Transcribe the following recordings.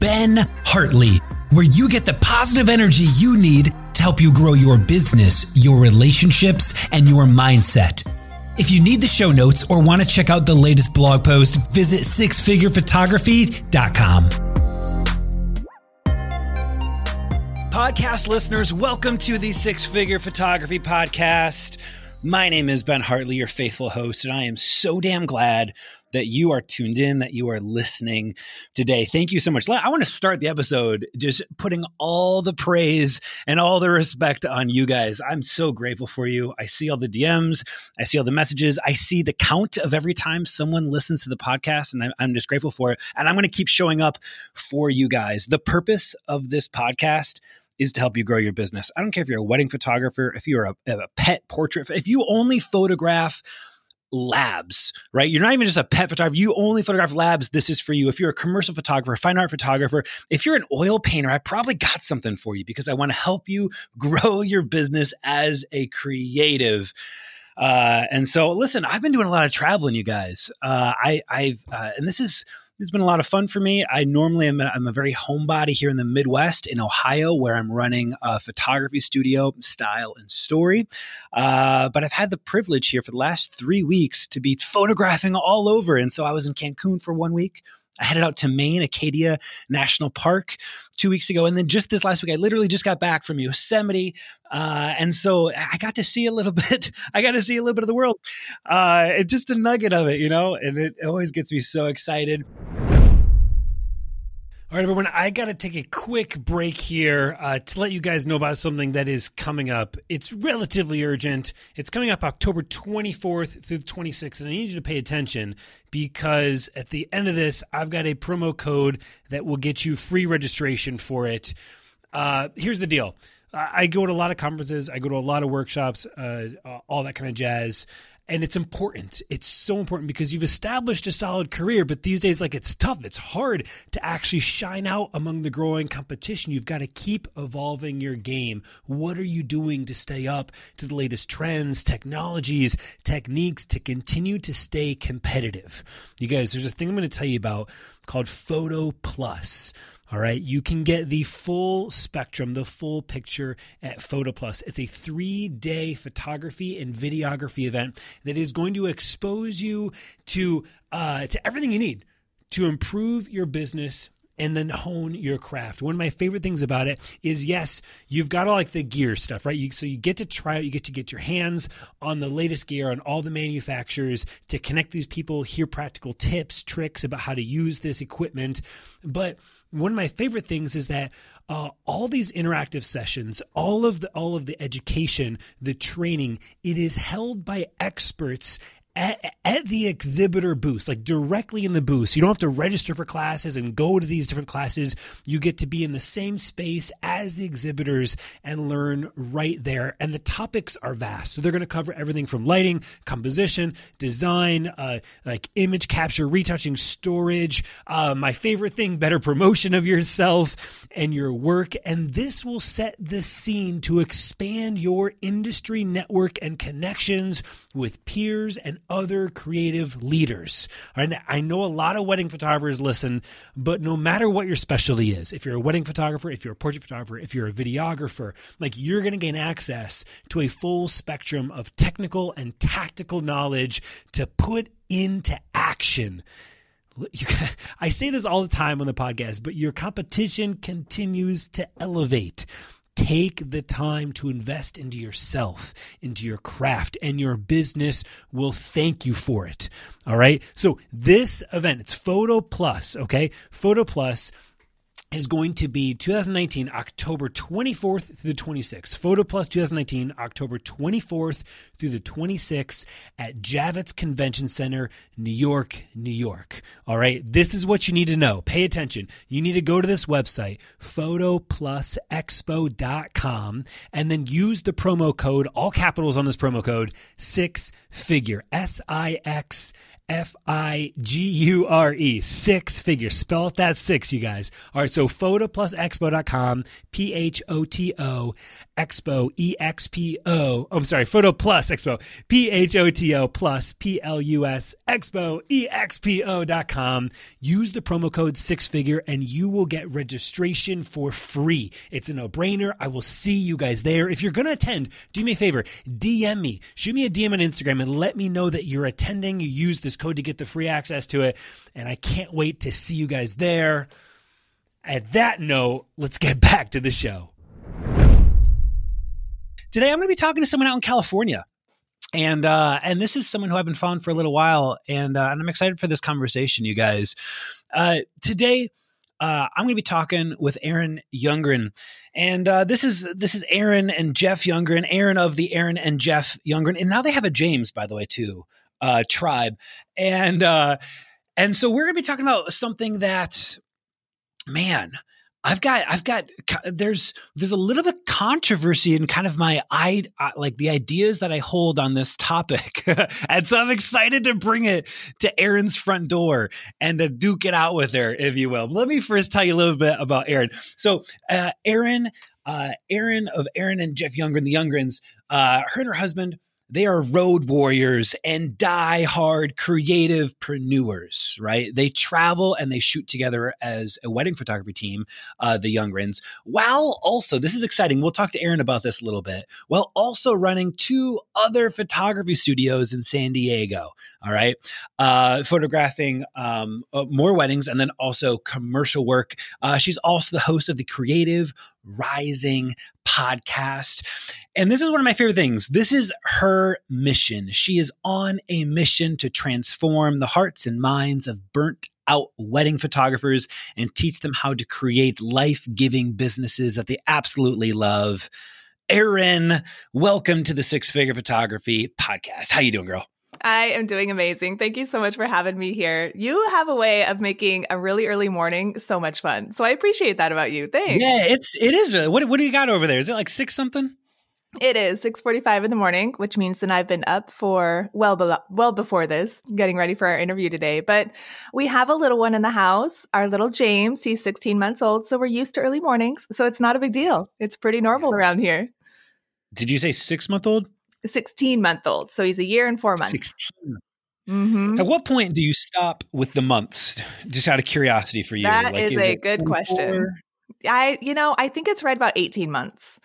Ben Hartley, where you get the positive energy you need to help you grow your business, your relationships, and your mindset. If you need the show notes or want to check out the latest blog post, visit sixfigurephotography.com. Podcast listeners, welcome to the Six Figure Photography Podcast. My name is Ben Hartley, your faithful host, and I am so damn glad that you are tuned in, that you are listening today. Thank you so much. I want to start the episode just putting all the praise and all the respect on you guys. I'm so grateful for you. I see all the DMs, I see all the messages, I see the count of every time someone listens to the podcast, and I'm just grateful for it. And I'm going to keep showing up for you guys. The purpose of this podcast is to help you grow your business. I don't care if you're a wedding photographer, if you're a, a pet portrait, if you only photograph labs, right? You're not even just a pet photographer. You only photograph labs. This is for you. If you're a commercial photographer, fine art photographer, if you're an oil painter, I probably got something for you because I want to help you grow your business as a creative. Uh, and so, listen, I've been doing a lot of traveling, you guys. Uh, I, I've, uh, and this is it's been a lot of fun for me. I normally am a, I'm a very homebody here in the Midwest in Ohio, where I'm running a photography studio, Style and Story. Uh, but I've had the privilege here for the last three weeks to be photographing all over. And so I was in Cancun for one week. I headed out to Maine, Acadia National Park two weeks ago. And then just this last week, I literally just got back from Yosemite. Uh, and so I got to see a little bit, I got to see a little bit of the world. Uh, it's just a nugget of it, you know, and it always gets me so excited. All right, everyone, I got to take a quick break here uh, to let you guys know about something that is coming up. It's relatively urgent. It's coming up October 24th through the 26th, and I need you to pay attention because at the end of this, I've got a promo code that will get you free registration for it. Uh, here's the deal. I go to a lot of conferences, I go to a lot of workshops, uh, all that kind of jazz and it's important. It's so important because you've established a solid career, but these days, like it's tough. It's hard to actually shine out among the growing competition. You've got to keep evolving your game. What are you doing to stay up to the latest trends, technologies, techniques to continue to stay competitive? You guys, there's a thing I'm going to tell you about called Photo Plus. All right, you can get the full spectrum, the full picture at PhotoPlus. It's a three day photography and videography event that is going to expose you to uh, to everything you need to improve your business and then hone your craft. One of my favorite things about it is yes, you've got all like the gear stuff, right? You, so you get to try out, you get to get your hands on the latest gear on all the manufacturers to connect these people, hear practical tips, tricks about how to use this equipment. But one of my favorite things is that uh, all these interactive sessions, all of the all of the education, the training, it is held by experts at, at, the exhibitor booth, like directly in the booth. You don't have to register for classes and go to these different classes. You get to be in the same space as the exhibitors and learn right there. And the topics are vast. So they're going to cover everything from lighting, composition, design, uh, like image capture, retouching, storage. Uh, my favorite thing, better promotion of yourself and your work. And this will set the scene to expand your industry network and connections with peers and other creative leaders. I know a lot of wedding photographers listen, but no matter what your specialty is, if you're a wedding photographer, if you're a portrait photographer, if you're a videographer, like you're going to gain access to a full spectrum of technical and tactical knowledge to put into action. I say this all the time on the podcast, but your competition continues to elevate. Take the time to invest into yourself, into your craft, and your business will thank you for it. All right. So, this event, it's Photo Plus, okay? Photo Plus is going to be 2019 October 24th through the 26th. Photo Plus 2019 October 24th through the 26th at Javits Convention Center, New York, New York. All right, this is what you need to know. Pay attention. You need to go to this website, photoplusexpo.com, and then use the promo code, all capitals on this promo code, six figure, S I X F I G U R E, six figures. Spell it that six, you guys. All right, so photoplusexpo.com, P H O T O, expo, E X P O. Oh, I'm sorry, Photo Plus Expo, P H O T O plus P L U S Expo, E X P O.com. Use the promo code six figure and you will get registration for free. It's a no brainer. I will see you guys there. If you're going to attend, do me a favor, DM me, shoot me a DM on Instagram and let me know that you're attending. You use this code to get the free access to it. And I can't wait to see you guys there. At that note, let's get back to the show. Today, I'm going to be talking to someone out in California. And uh, and this is someone who I've been following for a little while, and uh, and I'm excited for this conversation, you guys. Uh, today, uh, I'm going to be talking with Erin Youngren, and uh, this is this is Erin and Jeff Youngren, Erin of the Erin and Jeff Youngren, and now they have a James, by the way, too uh, tribe, and uh, and so we're going to be talking about something that, man, I've got I've got there's there's a little bit of controversy in kind of my I like the ideas that I hold on this topic, and so I'm excited to bring it to Erin's front door and to duke it out with her, if you will. Let me first tell you a little bit about Erin. So uh, Erin, uh, Erin of Erin and Jeff Youngren, the Youngrens, uh, her and her husband they are road warriors and die hard creative preneurs, right? They travel and they shoot together as a wedding photography team, uh, the Youngrens, while also, this is exciting. We'll talk to Erin about this a little bit, while also running two other photography studios in San Diego. All right. Uh, photographing um, uh, more weddings and then also commercial work. Uh, she's also the host of the Creative Rising podcast. And this is one of my favorite things. This is her mission. She is on a mission to transform the hearts and minds of burnt out wedding photographers and teach them how to create life giving businesses that they absolutely love. Erin, welcome to the Six Figure Photography Podcast. How you doing, girl? I am doing amazing. Thank you so much for having me here. You have a way of making a really early morning so much fun. So I appreciate that about you. Thanks. Yeah, it's it is. What what do you got over there? Is it like six something? It is 6:45 in the morning, which means that I've been up for well be- well before this, getting ready for our interview today. But we have a little one in the house, our little James. He's 16 months old, so we're used to early mornings. So it's not a big deal. It's pretty normal around here. Did you say six month old? 16 month old. So he's a year and four months. 16. Mm-hmm. At what point do you stop with the months? Just out of curiosity for you. That like, is, is a good question. I, you know, I think it's right about 18 months.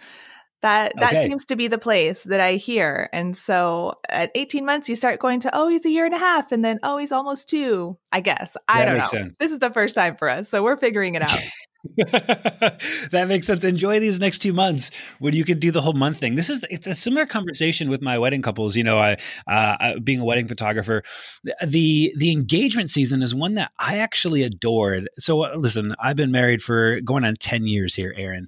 That that okay. seems to be the place that I hear. And so at 18 months, you start going to, oh, he's a year and a half, and then oh, he's almost two. I guess. I that don't know. Sense. This is the first time for us, so we're figuring it out. that makes sense. Enjoy these next two months when you can do the whole month thing. This is it's a similar conversation with my wedding couples. You know, I uh, being a wedding photographer, the the engagement season is one that I actually adored. So uh, listen, I've been married for going on ten years here, Erin,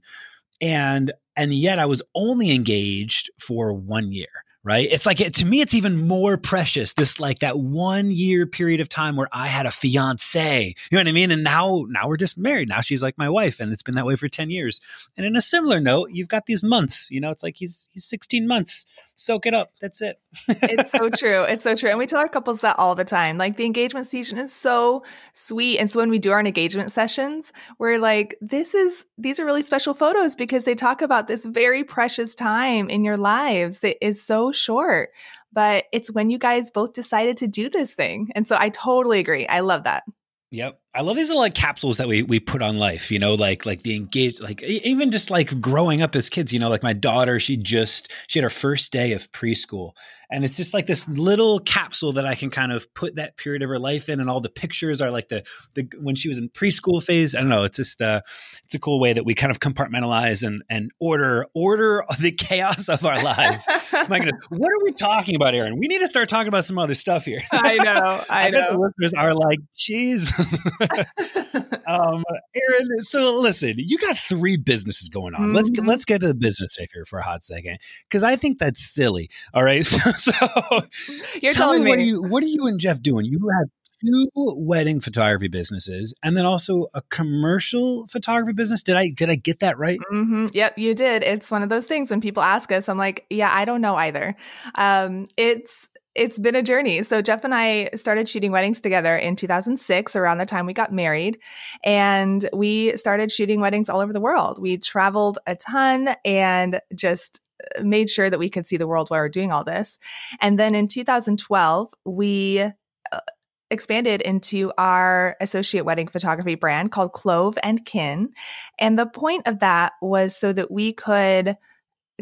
and and yet I was only engaged for one year right? It's like, to me, it's even more precious. This like that one year period of time where I had a fiance, you know what I mean? And now, now we're just married. Now she's like my wife and it's been that way for 10 years. And in a similar note, you've got these months, you know, it's like he's, he's 16 months. Soak it up. That's it. it's so true. It's so true. And we tell our couples that all the time. Like the engagement season is so sweet. And so when we do our engagement sessions, we're like, this is, these are really special photos because they talk about this very precious time in your lives that is so short, but it's when you guys both decided to do this thing. And so I totally agree. I love that. Yep. I love these little like capsules that we we put on life, you know, like like the engaged like even just like growing up as kids, you know, like my daughter, she just she had her first day of preschool and it's just like this little capsule that I can kind of put that period of her life in, and all the pictures are like the the when she was in preschool phase. I don't know. It's just uh, it's a cool way that we kind of compartmentalize and and order order the chaos of our lives. My goodness, what are we talking about, Erin? We need to start talking about some other stuff here. I know. I, I know. the listeners are like, "Jeez." um, Erin, so listen, you got three businesses going on. Mm-hmm. Let's let's get to the business here for a hot second because I think that's silly. All right, so so you're telling me, me. What, are you, what are you and Jeff doing? You have two wedding photography businesses and then also a commercial photography business did i did i get that right mm-hmm. yep you did it's one of those things when people ask us i'm like yeah i don't know either um, it's it's been a journey. So Jeff and I started shooting weddings together in 2006 around the time we got married and we started shooting weddings all over the world. We traveled a ton and just made sure that we could see the world while we are doing all this. And then in 2012, we uh, expanded into our associate wedding photography brand called Clove and Kin. And the point of that was so that we could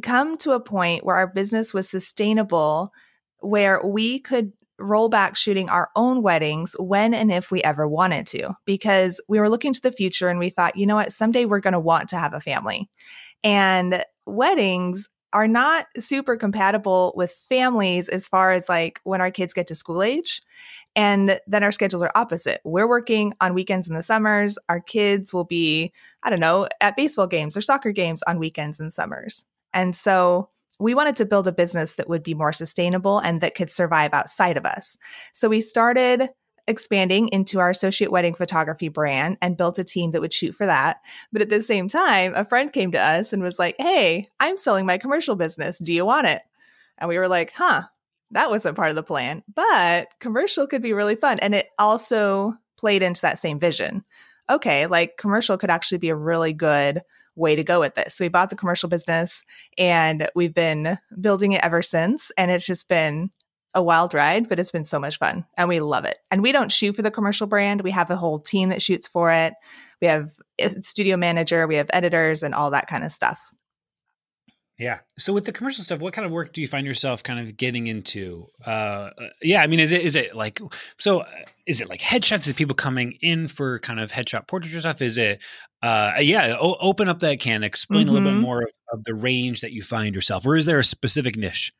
come to a point where our business was sustainable, where we could roll back shooting our own weddings when and if we ever wanted to, because we were looking to the future and we thought, you know what, someday we're going to want to have a family. And weddings are not super compatible with families as far as like when our kids get to school age. And then our schedules are opposite. We're working on weekends in the summers. Our kids will be, I don't know, at baseball games or soccer games on weekends and summers. And so we wanted to build a business that would be more sustainable and that could survive outside of us. So we started expanding into our associate wedding photography brand and built a team that would shoot for that. But at the same time, a friend came to us and was like, Hey, I'm selling my commercial business. Do you want it? And we were like, Huh, that wasn't part of the plan, but commercial could be really fun. And it also played into that same vision. Okay, like commercial could actually be a really good way to go with this. So we bought the commercial business and we've been building it ever since. And it's just been a wild ride, but it's been so much fun and we love it. And we don't shoot for the commercial brand. We have a whole team that shoots for it. We have a studio manager, we have editors and all that kind of stuff. Yeah. So with the commercial stuff, what kind of work do you find yourself kind of getting into? Uh, uh yeah, I mean, is it is it like so? Uh, is it like headshots? Is people coming in for kind of headshot portraiture stuff? Is it? Uh, yeah. O- open up that can. Explain mm-hmm. a little bit mm-hmm. more of, of the range that you find yourself, or is there a specific niche?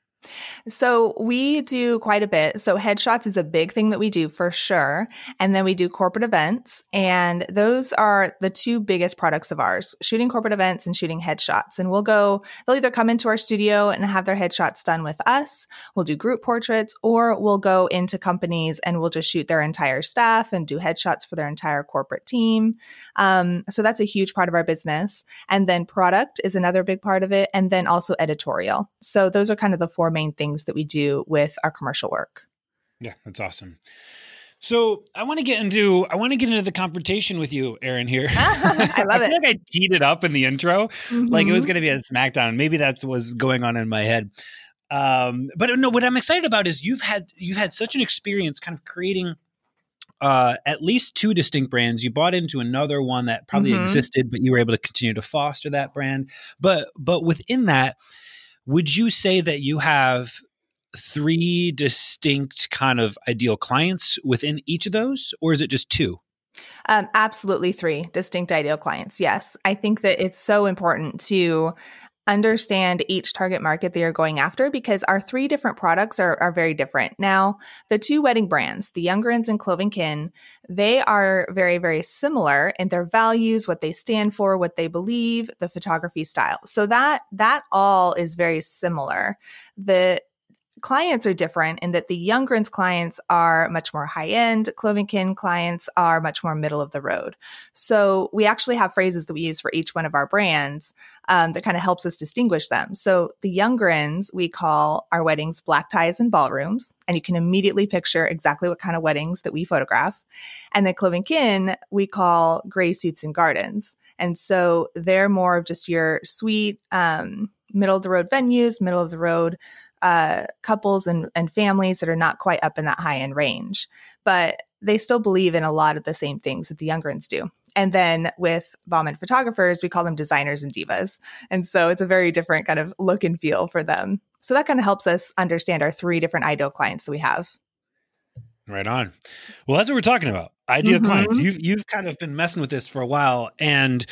So we do quite a bit. So headshots is a big thing that we do for sure. And then we do corporate events. And those are the two biggest products of ours, shooting corporate events and shooting headshots. And we'll go, they'll either come into our studio and have their headshots done with us. We'll do group portraits or we'll go into companies and we'll just shoot their entire staff and do headshots for their entire corporate team. Um, so that's a huge part of our business. And then product is another big part of it. And then also editorial. So those are kind of the four main things that we do with our commercial work. Yeah, that's awesome. So I want to get into I want to get into the confrontation with you, Erin. Here, I love I it. Like I teed it up in the intro, mm-hmm. like it was mm-hmm. going to be a SmackDown. Maybe that's what's going on in my head. Um, but no, what I'm excited about is you've had you've had such an experience, kind of creating uh, at least two distinct brands. You bought into another one that probably mm-hmm. existed, but you were able to continue to foster that brand. But but within that, would you say that you have three distinct kind of ideal clients within each of those, or is it just two? Um, absolutely, three distinct ideal clients. Yes. I think that it's so important to understand each target market they are going after because our three different products are, are very different. Now, the two wedding brands, the Youngrens and Clove and Kin, they are very, very similar in their values, what they stand for, what they believe, the photography style. So that that all is very similar. The clients are different in that the Youngrens clients are much more high end, Clove and Kin clients are much more middle of the road. So we actually have phrases that we use for each one of our brands um, that kind of helps us distinguish them. So the Youngrens, we call our weddings black ties and ballrooms, and you can immediately picture exactly what kind of weddings that we photograph. And the Clove and Kin, we call gray suits and gardens. And so they're more of just your sweet, um, middle of the road venues, middle of the road uh, couples and, and families that are not quite up in that high end range. But they still believe in a lot of the same things that the younger ones do. And then with Bauman photographers, we call them designers and divas. And so it's a very different kind of look and feel for them. So that kind of helps us understand our three different ideal clients that we have. Right on. Well, that's what we're talking about. Ideal mm-hmm. clients. You've you've kind of been messing with this for a while, and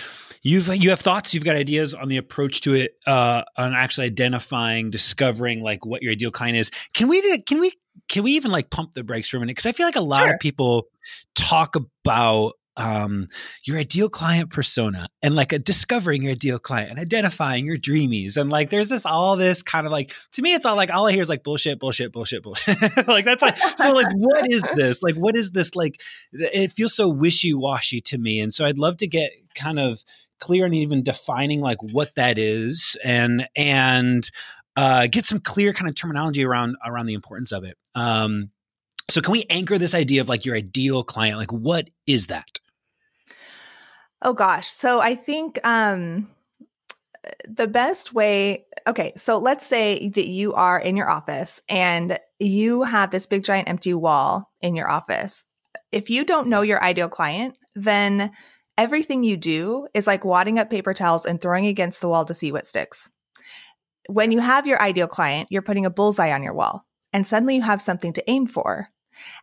you've you have thoughts. You've got ideas on the approach to it, uh, on actually identifying, discovering like what your ideal client is. Can we can we can we even like pump the brakes for a minute? Because I feel like a lot sure. of people talk about um, your ideal client persona and like a discovering your ideal client and identifying your dreamies and like there's this all this kind of like to me it's all like all I hear is like bullshit bullshit bullshit bullshit like that's like so like what is this like what is this like it feels so wishy washy to me and so I'd love to get kind of clear and even defining like what that is and and uh, get some clear kind of terminology around around the importance of it. Um, so can we anchor this idea of like your ideal client? Like what is that? Oh gosh. So I think um the best way okay, so let's say that you are in your office and you have this big giant empty wall in your office. If you don't know your ideal client, then everything you do is like wadding up paper towels and throwing against the wall to see what sticks. When you have your ideal client, you're putting a bullseye on your wall and suddenly you have something to aim for.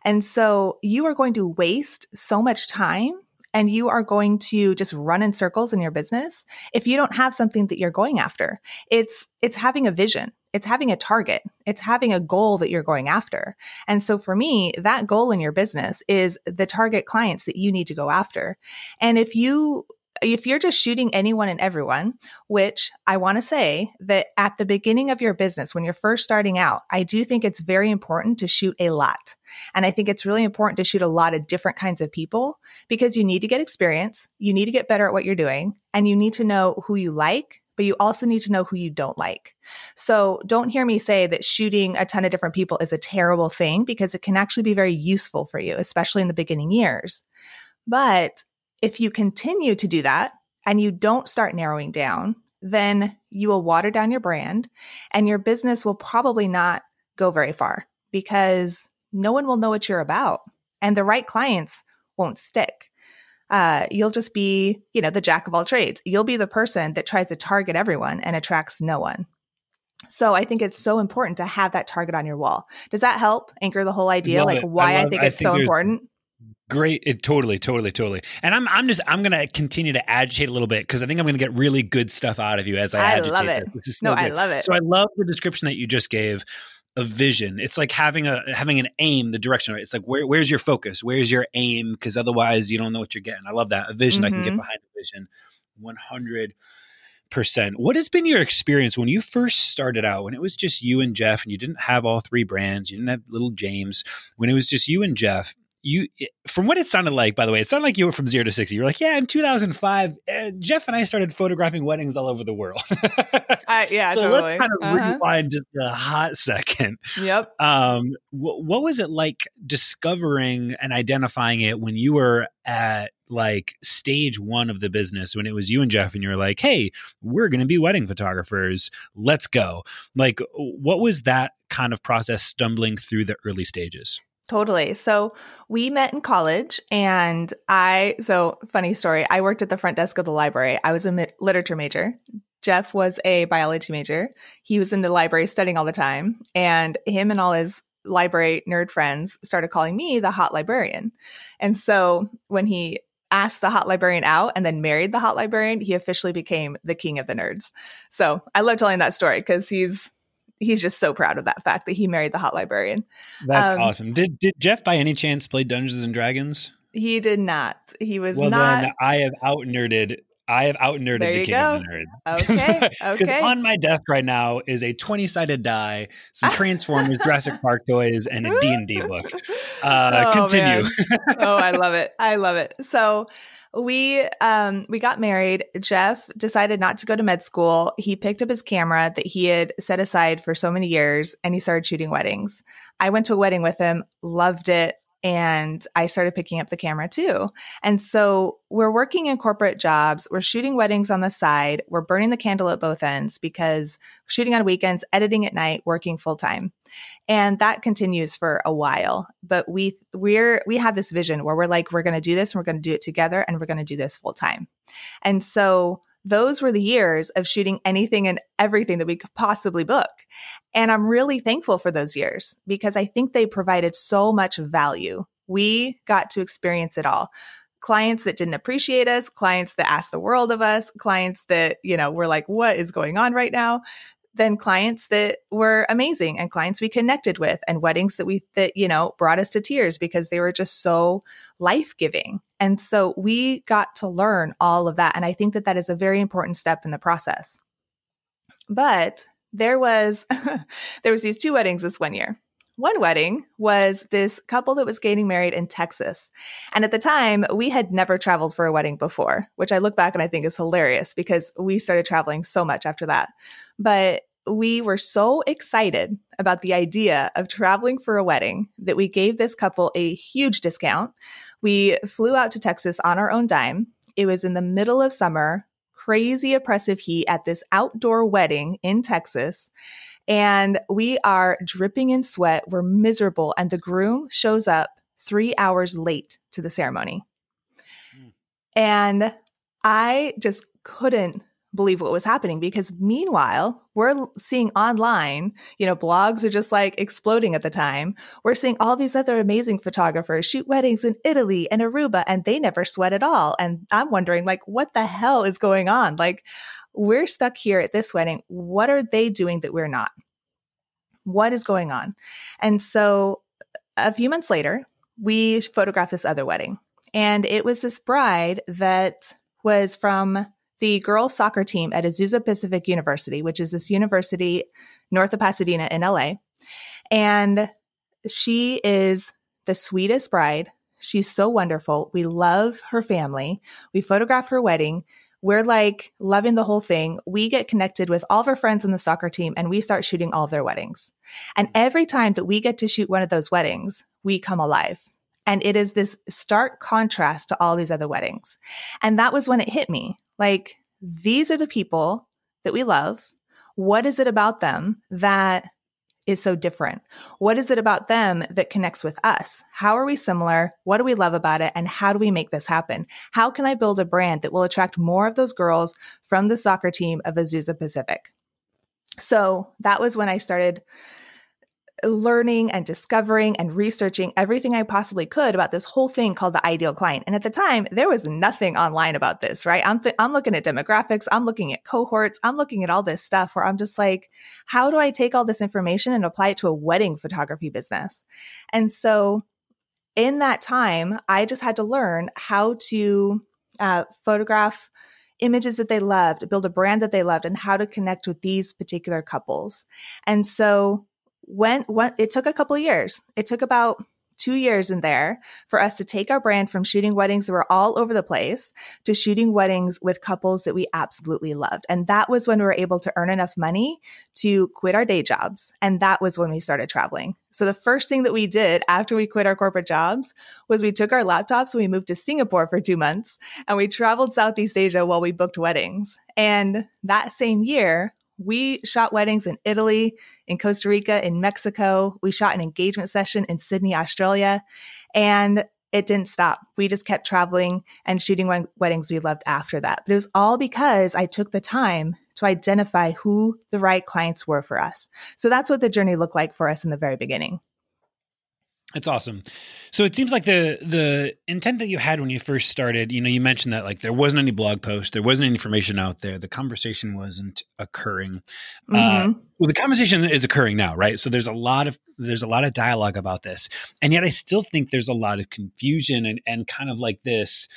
And so you are going to waste so much time and you are going to just run in circles in your business if you don't have something that you're going after. It's it's having a vision. It's having a target. It's having a goal that you're going after. And so for me, that goal in your business is the target clients that you need to go after. And if you if you're just shooting anyone and everyone, which I want to say that at the beginning of your business, when you're first starting out, I do think it's very important to shoot a lot. And I think it's really important to shoot a lot of different kinds of people because you need to get experience, you need to get better at what you're doing, and you need to know who you like, but you also need to know who you don't like. So don't hear me say that shooting a ton of different people is a terrible thing because it can actually be very useful for you, especially in the beginning years. But if you continue to do that and you don't start narrowing down, then you will water down your brand and your business will probably not go very far because no one will know what you're about and the right clients won't stick. Uh, you'll just be, you know, the jack of all trades. You'll be the person that tries to target everyone and attracts no one. So I think it's so important to have that target on your wall. Does that help anchor the whole idea? Love like it. why I, love, I think it's I think so important? Great, it totally, totally, totally. And I'm, I'm just, I'm gonna continue to agitate a little bit because I think I'm gonna get really good stuff out of you as I, I agitate. Love it. This. This no, good. I love it. So I love the description that you just gave of vision. It's like having a having an aim, the direction. Right? It's like where, where's your focus? Where's your aim? Because otherwise, you don't know what you're getting. I love that. A vision, mm-hmm. I can get mm-hmm. behind a vision. One hundred percent. What has been your experience when you first started out? When it was just you and Jeff, and you didn't have all three brands, you didn't have little James. When it was just you and Jeff, you from what it sounded like by the way it sounded like you were from zero to 60 you were like yeah in 2005 uh, jeff and i started photographing weddings all over the world. Uh, yeah so totally. let's kind of uh-huh. rewind just a hot second. Yep. Um wh- what was it like discovering and identifying it when you were at like stage one of the business when it was you and jeff and you were like hey we're going to be wedding photographers. Let's go. Like what was that kind of process stumbling through the early stages Totally. So we met in college and I, so funny story. I worked at the front desk of the library. I was a literature major. Jeff was a biology major. He was in the library studying all the time and him and all his library nerd friends started calling me the hot librarian. And so when he asked the hot librarian out and then married the hot librarian, he officially became the king of the nerds. So I love telling that story because he's he's just so proud of that fact that he married the hot librarian. That's um, awesome. Did did Jeff by any chance play Dungeons and Dragons? He did not. He was well, not. Then I have out nerded. I have out nerded the king go. of the nerds. Okay. Okay. on my desk right now is a twenty sided die, some Transformers, Jurassic Park toys, and a D and D book. Uh, oh, continue. oh, I love it. I love it. So we um we got married. Jeff decided not to go to med school. He picked up his camera that he had set aside for so many years and he started shooting weddings. I went to a wedding with him loved it and I started picking up the camera too. And so we're working in corporate jobs, we're shooting weddings on the side, we're burning the candle at both ends because shooting on weekends, editing at night, working full time. And that continues for a while. But we we're we have this vision where we're like we're going to do this and we're going to do it together and we're going to do this full time. And so those were the years of shooting anything and everything that we could possibly book. And I'm really thankful for those years because I think they provided so much value. We got to experience it all. Clients that didn't appreciate us, clients that asked the world of us, clients that, you know, were like, what is going on right now? Then clients that were amazing and clients we connected with and weddings that we, that, you know, brought us to tears because they were just so life giving. And so we got to learn all of that. And I think that that is a very important step in the process. But there was, there was these two weddings this one year. One wedding was this couple that was getting married in Texas. And at the time, we had never traveled for a wedding before, which I look back and I think is hilarious because we started traveling so much after that. But we were so excited about the idea of traveling for a wedding that we gave this couple a huge discount. We flew out to Texas on our own dime. It was in the middle of summer, crazy oppressive heat at this outdoor wedding in Texas. And we are dripping in sweat. We're miserable. And the groom shows up three hours late to the ceremony. Mm. And I just couldn't believe what was happening because meanwhile we're seeing online you know blogs are just like exploding at the time. We're seeing all these other amazing photographers shoot weddings in italy and aruba and they never sweat at all. And i'm wondering like what the hell is going on? Like we're stuck here at this wedding. What are they doing that we're not? What is going on? And so a few months later we photographed this other wedding. And it was this bride that was from the girls soccer team at Azusa Pacific University, which is this university north of Pasadena in LA. And she is the sweetest bride. She's so wonderful. We love her family. We photograph her wedding. We're like loving the whole thing. We get connected with all of our friends on the soccer team and we start shooting all of their weddings. And every time that we get to shoot one of those weddings, we come alive. And it is this stark contrast to all these other weddings. And that was when it hit me. Like, these are the people that we love. What is it about them that is so different? What is it about them that connects with us? How are we similar? What do we love about it? And how do we make this happen? How can I build a brand that will attract more of those girls from the soccer team of Azusa Pacific? So that was when I started learning and discovering and researching everything I possibly could about this whole thing called the ideal client. And at the time, there was nothing online about this, right? I'm, th- I'm looking at demographics, I'm looking at cohorts, I'm looking at all this stuff where I'm just like, how do I take all this information and apply it to a wedding photography business? And so in that time, I just had to learn how to uh, photograph images that they loved, build a brand that they loved, and how to connect with these particular couples. And so when, it took a couple of years. It took about two years in there for us to take our brand from shooting weddings that were all over the place to shooting weddings with couples that we absolutely loved. And that was when we were able to earn enough money to quit our day jobs. And that was when we started traveling. So the first thing that we did after we quit our corporate jobs was we took our laptops and we moved to Singapore for two months and we traveled Southeast Asia while we booked weddings. And that same year, we shot weddings in Italy, in Costa Rica, in Mexico. We shot an engagement session in Sydney, Australia. And it didn't stop. We just kept traveling and shooting weddings we loved after that. But it was all because I took the time to identify who the right clients were for us. So that's what the journey looked like for us in the very beginning. It's awesome. So it seems like the the intent that you had when you first started, you know, you mentioned that like there wasn't any blog post, there wasn't any information out there, the conversation wasn't occurring. Uh, mm-hmm. Uh, well, the conversation is occurring now, right? So there's a lot of there's a lot of dialogue about this, and yet I still think there's a lot of confusion and and kind of like this.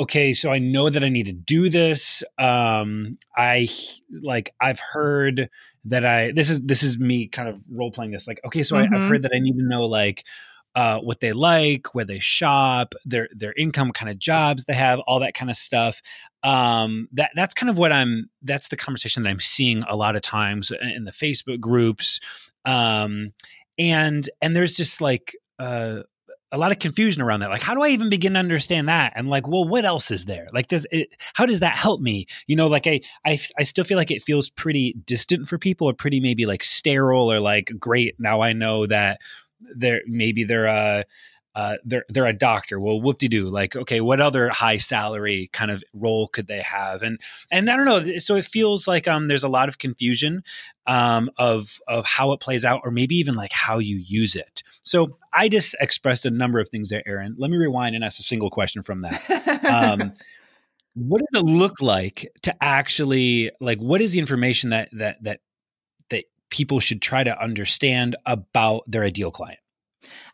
Okay, so I know that I need to do this. Um, I like I've heard that I this is this is me kind of role playing this. Like, okay, so mm-hmm. I, I've heard that I need to know like uh, what they like, where they shop, their their income, kind of jobs they have, all that kind of stuff. Um, that that's kind of what I'm. That's the conversation that I'm seeing a lot of times in the Facebook groups, um, and and there's just like uh, a lot of confusion around that. Like, how do I even begin to understand that? And like, well, what else is there? Like, does it? How does that help me? You know, like I, I, I still feel like it feels pretty distant for people, or pretty maybe like sterile, or like, great. Now I know that they're maybe they're uh uh, they're they're a doctor. Well, whoop de doo. Like, okay, what other high salary kind of role could they have? And and I don't know. So it feels like um, there's a lot of confusion um, of of how it plays out, or maybe even like how you use it. So I just expressed a number of things there, Erin. Let me rewind and ask a single question from that. Um, what does it look like to actually like? What is the information that that that that people should try to understand about their ideal client?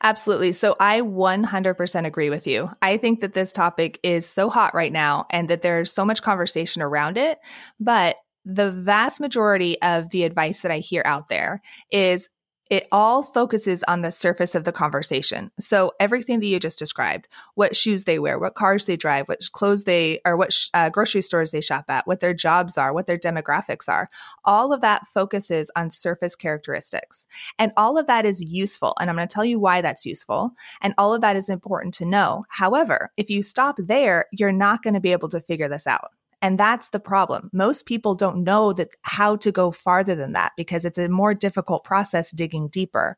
Absolutely. So I 100% agree with you. I think that this topic is so hot right now and that there's so much conversation around it. But the vast majority of the advice that I hear out there is it all focuses on the surface of the conversation. So everything that you just described, what shoes they wear, what cars they drive, what clothes they, or what sh- uh, grocery stores they shop at, what their jobs are, what their demographics are, all of that focuses on surface characteristics. And all of that is useful. And I'm going to tell you why that's useful. And all of that is important to know. However, if you stop there, you're not going to be able to figure this out. And that's the problem. Most people don't know that how to go farther than that because it's a more difficult process digging deeper.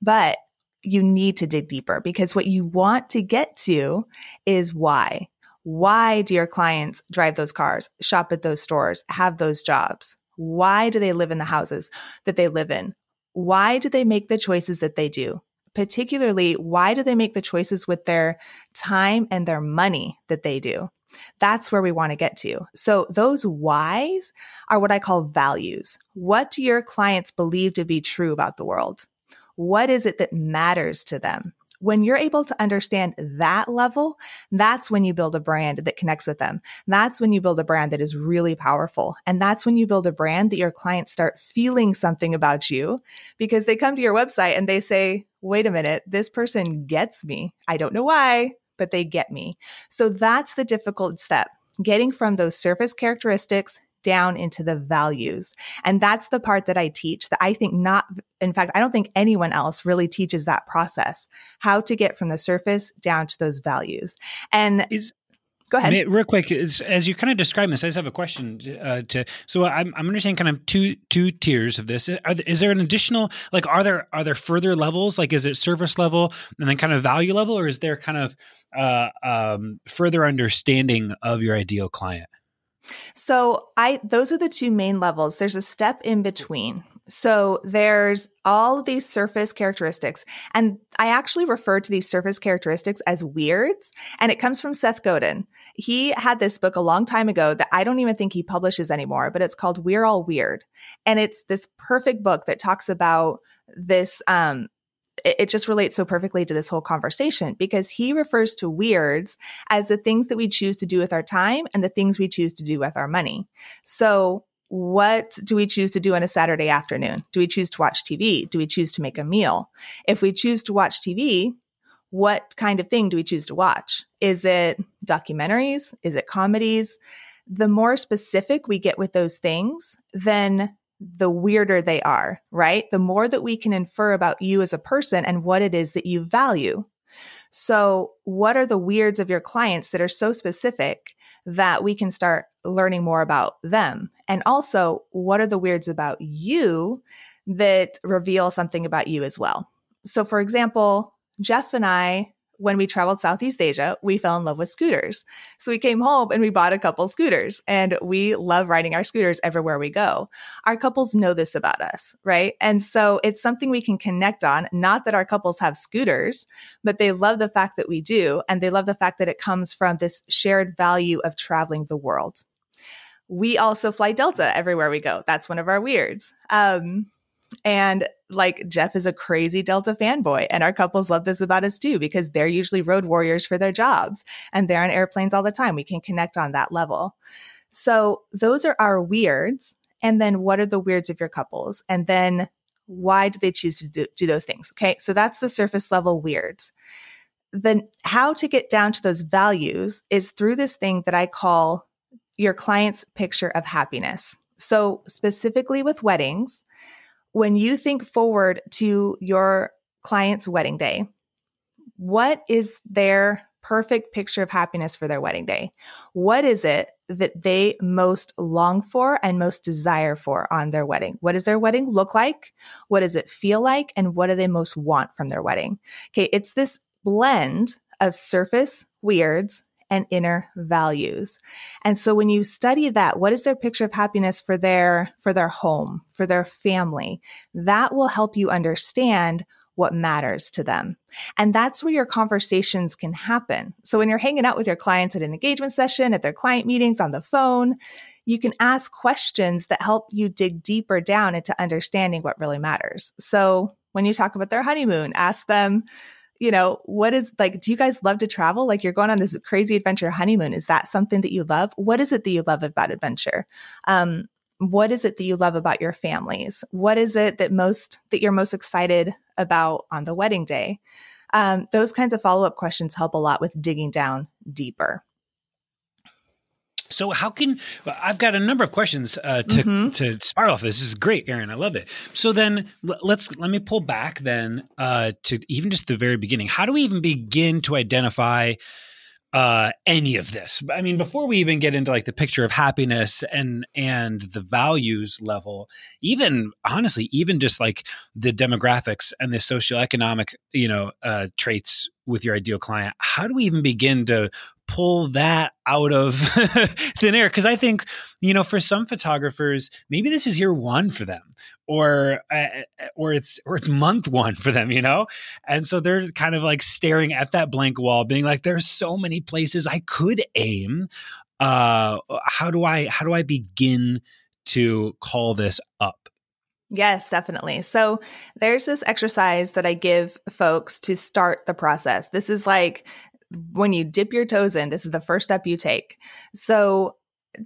But you need to dig deeper because what you want to get to is why. Why do your clients drive those cars, shop at those stores, have those jobs? Why do they live in the houses that they live in? Why do they make the choices that they do? Particularly, why do they make the choices with their time and their money that they do? That's where we want to get to. So those whys are what I call values. What do your clients believe to be true about the world? What is it that matters to them? When you're able to understand that level, that's when you build a brand that connects with them. That's when you build a brand that is really powerful. And that's when you build a brand that your clients start feeling something about you because they come to your website and they say, wait a minute, this person gets me. I don't know why, but they get me. So that's the difficult step, getting from those surface characteristics down into the values. And that's the part that I teach that I think not, in fact, I don't think anyone else really teaches that process, how to get from the surface down to those values. And is, Go ahead. real quick, as you kind of describe this, I just have a question uh, to. So I'm, I'm understanding kind of two two tiers of this. There, is there an additional like are there are there further levels? Like is it service level and then kind of value level, or is there kind of uh, um, further understanding of your ideal client? So I those are the two main levels. There's a step in between. So there's all of these surface characteristics. And I actually refer to these surface characteristics as weirds. And it comes from Seth Godin. He had this book a long time ago that I don't even think he publishes anymore, but it's called We're All Weird. And it's this perfect book that talks about this, um, it just relates so perfectly to this whole conversation because he refers to weirds as the things that we choose to do with our time and the things we choose to do with our money. So what do we choose to do on a Saturday afternoon? Do we choose to watch TV? Do we choose to make a meal? If we choose to watch TV, what kind of thing do we choose to watch? Is it documentaries? Is it comedies? The more specific we get with those things, then the weirder they are, right? The more that we can infer about you as a person and what it is that you value. So, what are the weirds of your clients that are so specific that we can start learning more about them? And also, what are the weirds about you that reveal something about you as well? So, for example, Jeff and I when we traveled Southeast Asia, we fell in love with scooters. So we came home and we bought a couple scooters and we love riding our scooters everywhere we go. Our couples know this about us, right? And so it's something we can connect on. Not that our couples have scooters, but they love the fact that we do. And they love the fact that it comes from this shared value of traveling the world. We also fly Delta everywhere we go. That's one of our weirds. Um, and like Jeff is a crazy Delta fanboy, and our couples love this about us too because they're usually road warriors for their jobs and they're on airplanes all the time. We can connect on that level. So those are our weirds. And then what are the weirds of your couples? And then why do they choose to do, do those things? Okay. So that's the surface level weirds. Then how to get down to those values is through this thing that I call your client's picture of happiness. So specifically with weddings, when you think forward to your client's wedding day, What is their perfect picture of happiness for their wedding day? What is it that they most long for and most desire for on their wedding? What does their wedding look like? What does it feel like? And what do they most want from their wedding? Okay. It's this blend of surface weirds and inner values. And so when you study that, what is their picture of happiness for their, for their home, for their family? That will help you understand what matters to them. And that's where your conversations can happen. So when you're hanging out with your clients at an engagement session, at their client meetings, on the phone, you can ask questions that help you dig deeper down into understanding what really matters. So when you talk about their honeymoon, ask them, you know, what is like, do you guys love to travel? Like you're going on this crazy adventure honeymoon. Is that something that you love? What is it that you love about adventure? Um, what is it that you love about your families? What is it that most that you're most excited about on the wedding day? Um, those kinds of follow up questions help a lot with digging down deeper. So how can I've got a number of questions uh, to mm-hmm. to spiral off this. This is great, Erin. I love it. So then let's let me pull back then uh, to even just the very beginning. How do we even begin to identify uh, any of this. I mean, before we even get into like the picture of happiness and and the values level, even honestly, even just like the demographics and the socioeconomic, you know, uh, traits with your ideal client, how do we even begin to pull that out of thin air because i think you know for some photographers maybe this is year one for them or uh, or it's or it's month one for them you know and so they're kind of like staring at that blank wall being like there's so many places i could aim uh how do i how do i begin to call this up Yes, definitely. So there's this exercise that I give folks to start the process. This is like when you dip your toes in, this is the first step you take. So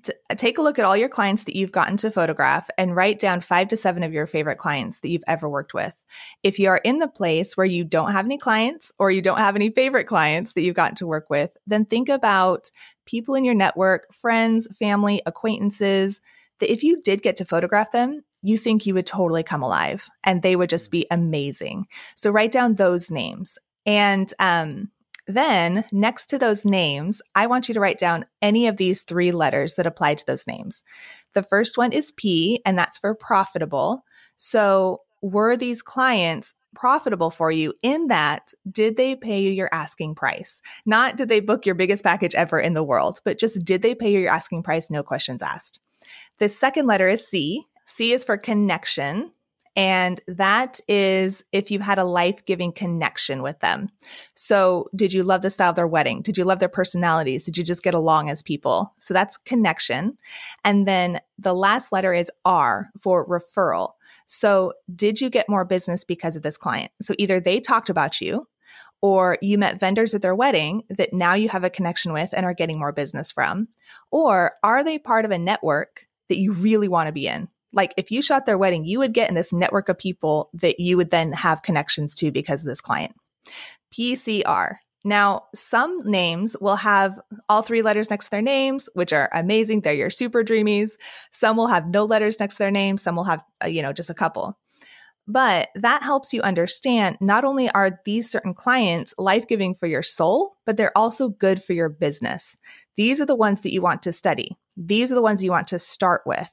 t- take a look at all your clients that you've gotten to photograph and write down five to seven of your favorite clients that you've ever worked with. If you are in the place where you don't have any clients or you don't have any favorite clients that you've gotten to work with, then think about people in your network, friends, family, acquaintances, that if you did get to photograph them, you think you would totally come alive and they would just be amazing. So write down those names. And um, then, next to those names, I want you to write down any of these three letters that apply to those names. The first one is P, and that's for profitable. So, were these clients profitable for you in that did they pay you your asking price? Not did they book your biggest package ever in the world, but just did they pay you your asking price? No questions asked. The second letter is C. C is for connection. And that is if you had a life giving connection with them. So, did you love the style of their wedding? Did you love their personalities? Did you just get along as people? So, that's connection. And then the last letter is R for referral. So, did you get more business because of this client? So, either they talked about you or you met vendors at their wedding that now you have a connection with and are getting more business from, or are they part of a network that you really want to be in? Like if you shot their wedding, you would get in this network of people that you would then have connections to because of this client. PCR. Now, some names will have all three letters next to their names, which are amazing. They're your super dreamies. Some will have no letters next to their name. Some will have, uh, you know, just a couple. But that helps you understand not only are these certain clients life giving for your soul, but they're also good for your business. These are the ones that you want to study. These are the ones you want to start with.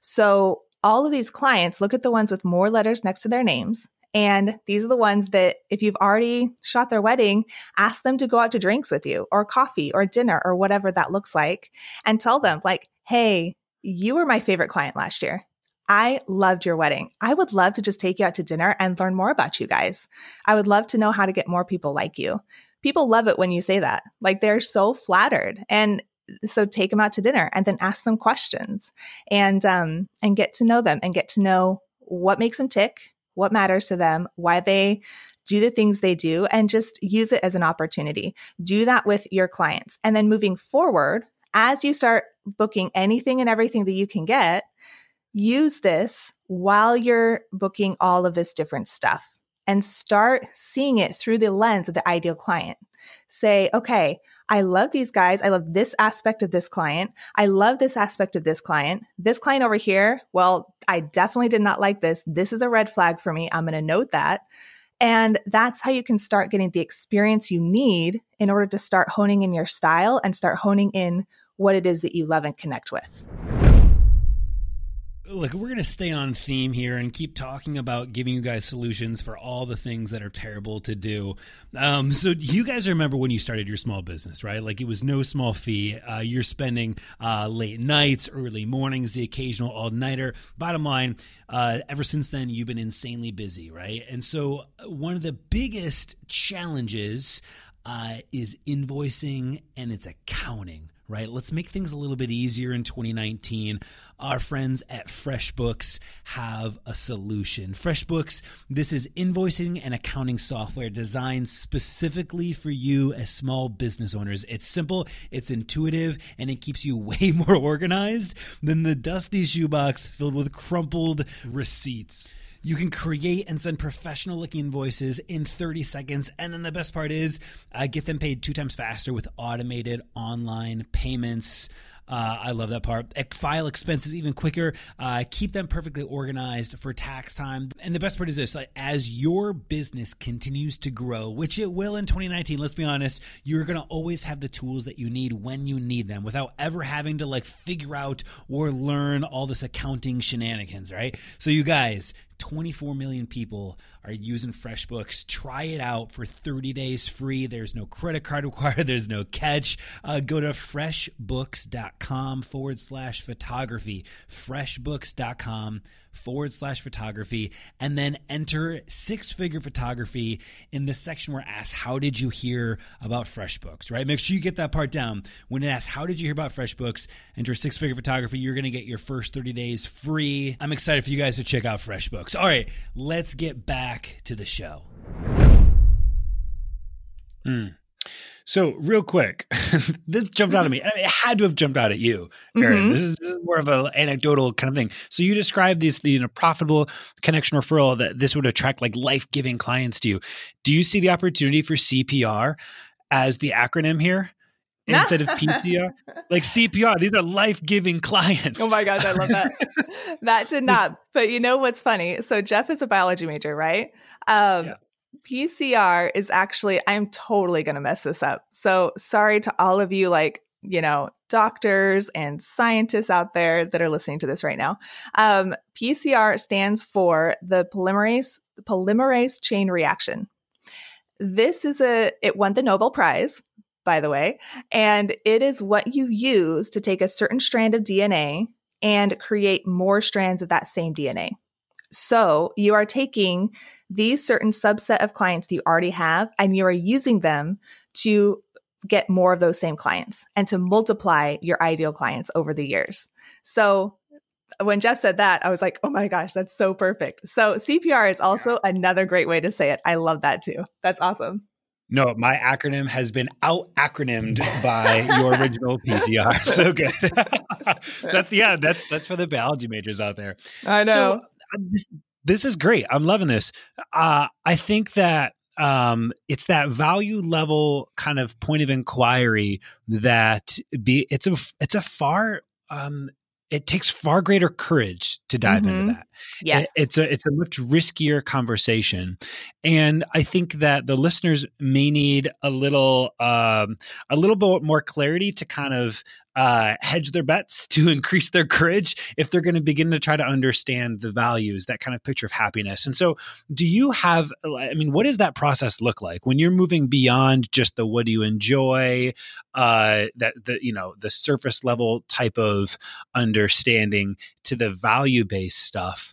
So all of these clients look at the ones with more letters next to their names. And these are the ones that, if you've already shot their wedding, ask them to go out to drinks with you or coffee or dinner or whatever that looks like and tell them, like, hey, you were my favorite client last year. I loved your wedding. I would love to just take you out to dinner and learn more about you guys. I would love to know how to get more people like you. People love it when you say that. Like they're so flattered. And so take them out to dinner and then ask them questions and um and get to know them and get to know what makes them tick what matters to them why they do the things they do and just use it as an opportunity. Do that with your clients. And then moving forward as you start booking anything and everything that you can get use this while you're booking all of this different stuff and start seeing it through the lens of the ideal client. Say okay I love these guys. I love this aspect of this client. I love this aspect of this client. This client over here, well, I definitely did not like this. This is a red flag for me. I'm going to note that. And that's how you can start getting the experience you need in order to start honing in your style and start honing in what it is that you love and connect with look, we're going to stay on theme here and keep talking about giving you guys solutions for all the things that are terrible to do. Um, so, you guys remember when you started your small business, right? Like it was no small fee. Uh, you're spending uh, late nights, early mornings, the occasional all nighter. Bottom line, uh, ever since then, you've been insanely busy, right? And so, uh, one of the biggest challenges uh, is invoicing and it's accounting right? Let's make things a little bit easier in 2019. Our friends at FreshBooks have a solution. FreshBooks, this is invoicing and accounting software designed specifically for you as small business owners. It's simple, it's intuitive, and it keeps you way more organized than the dusty shoebox filled with crumpled receipts. You can create and send professional looking invoices in 30 seconds. And then the best part is uh, get them paid two times faster with automated online payments. Uh, I love that part. File expenses even quicker. Uh, keep them perfectly organized for tax time. And the best part is this: like, as your business continues to grow, which it will in 2019. Let's be honest, you're gonna always have the tools that you need when you need them, without ever having to like figure out or learn all this accounting shenanigans. Right? So, you guys, 24 million people are using FreshBooks. Try it out for 30 days free. There's no credit card required, there's no catch. Uh, go to freshbooks.com forward slash photography. Freshbooks.com forward slash photography and then enter six figure photography in the section where it asks, How did you hear about FreshBooks? Right? Make sure you get that part down. When it asks, How did you hear about FreshBooks? Enter six figure photography. You're going to get your first 30 days free. I'm excited for you guys to check out FreshBooks. All right, let's get back to the show. Hmm. So, real quick, this jumped out at me. It had to have jumped out at you, Erin. Mm-hmm. This, is, this, is, more of an anecdotal kind of thing. So, you described these, you know, profitable connection referral that this would attract like life giving clients to you. Do you see the opportunity for CPR as the acronym here? instead of PCR. like CPR, these are life giving clients. Oh my gosh, I love that. that did not. But you know what's funny? So Jeff is a biology major, right? Um, yeah. PCR is actually, I'm totally going to mess this up. So sorry to all of you, like, you know, doctors and scientists out there that are listening to this right now. Um, PCR stands for the polymerase polymerase chain reaction. This is a it won the Nobel Prize, by the way, and it is what you use to take a certain strand of DNA and create more strands of that same DNA. So you are taking these certain subset of clients that you already have and you are using them to get more of those same clients and to multiply your ideal clients over the years. So when Jeff said that, I was like, oh my gosh, that's so perfect. So CPR is also another great way to say it. I love that too. That's awesome. No, my acronym has been out acronymed by your original PTR. So good. that's yeah, that's that's for the biology majors out there. I know. So, this, this is great. I'm loving this. Uh, I think that um, it's that value level kind of point of inquiry that be it's a it's a far um, it takes far greater courage to dive mm-hmm. into that. Yes. It, it's a it's a much riskier conversation. And I think that the listeners may need a little um, a little bit more clarity to kind of uh, hedge their bets to increase their courage if they're going to begin to try to understand the values, that kind of picture of happiness. And so, do you have, I mean, what does that process look like when you're moving beyond just the what do you enjoy, uh, that the, you know, the surface level type of understanding to the value based stuff?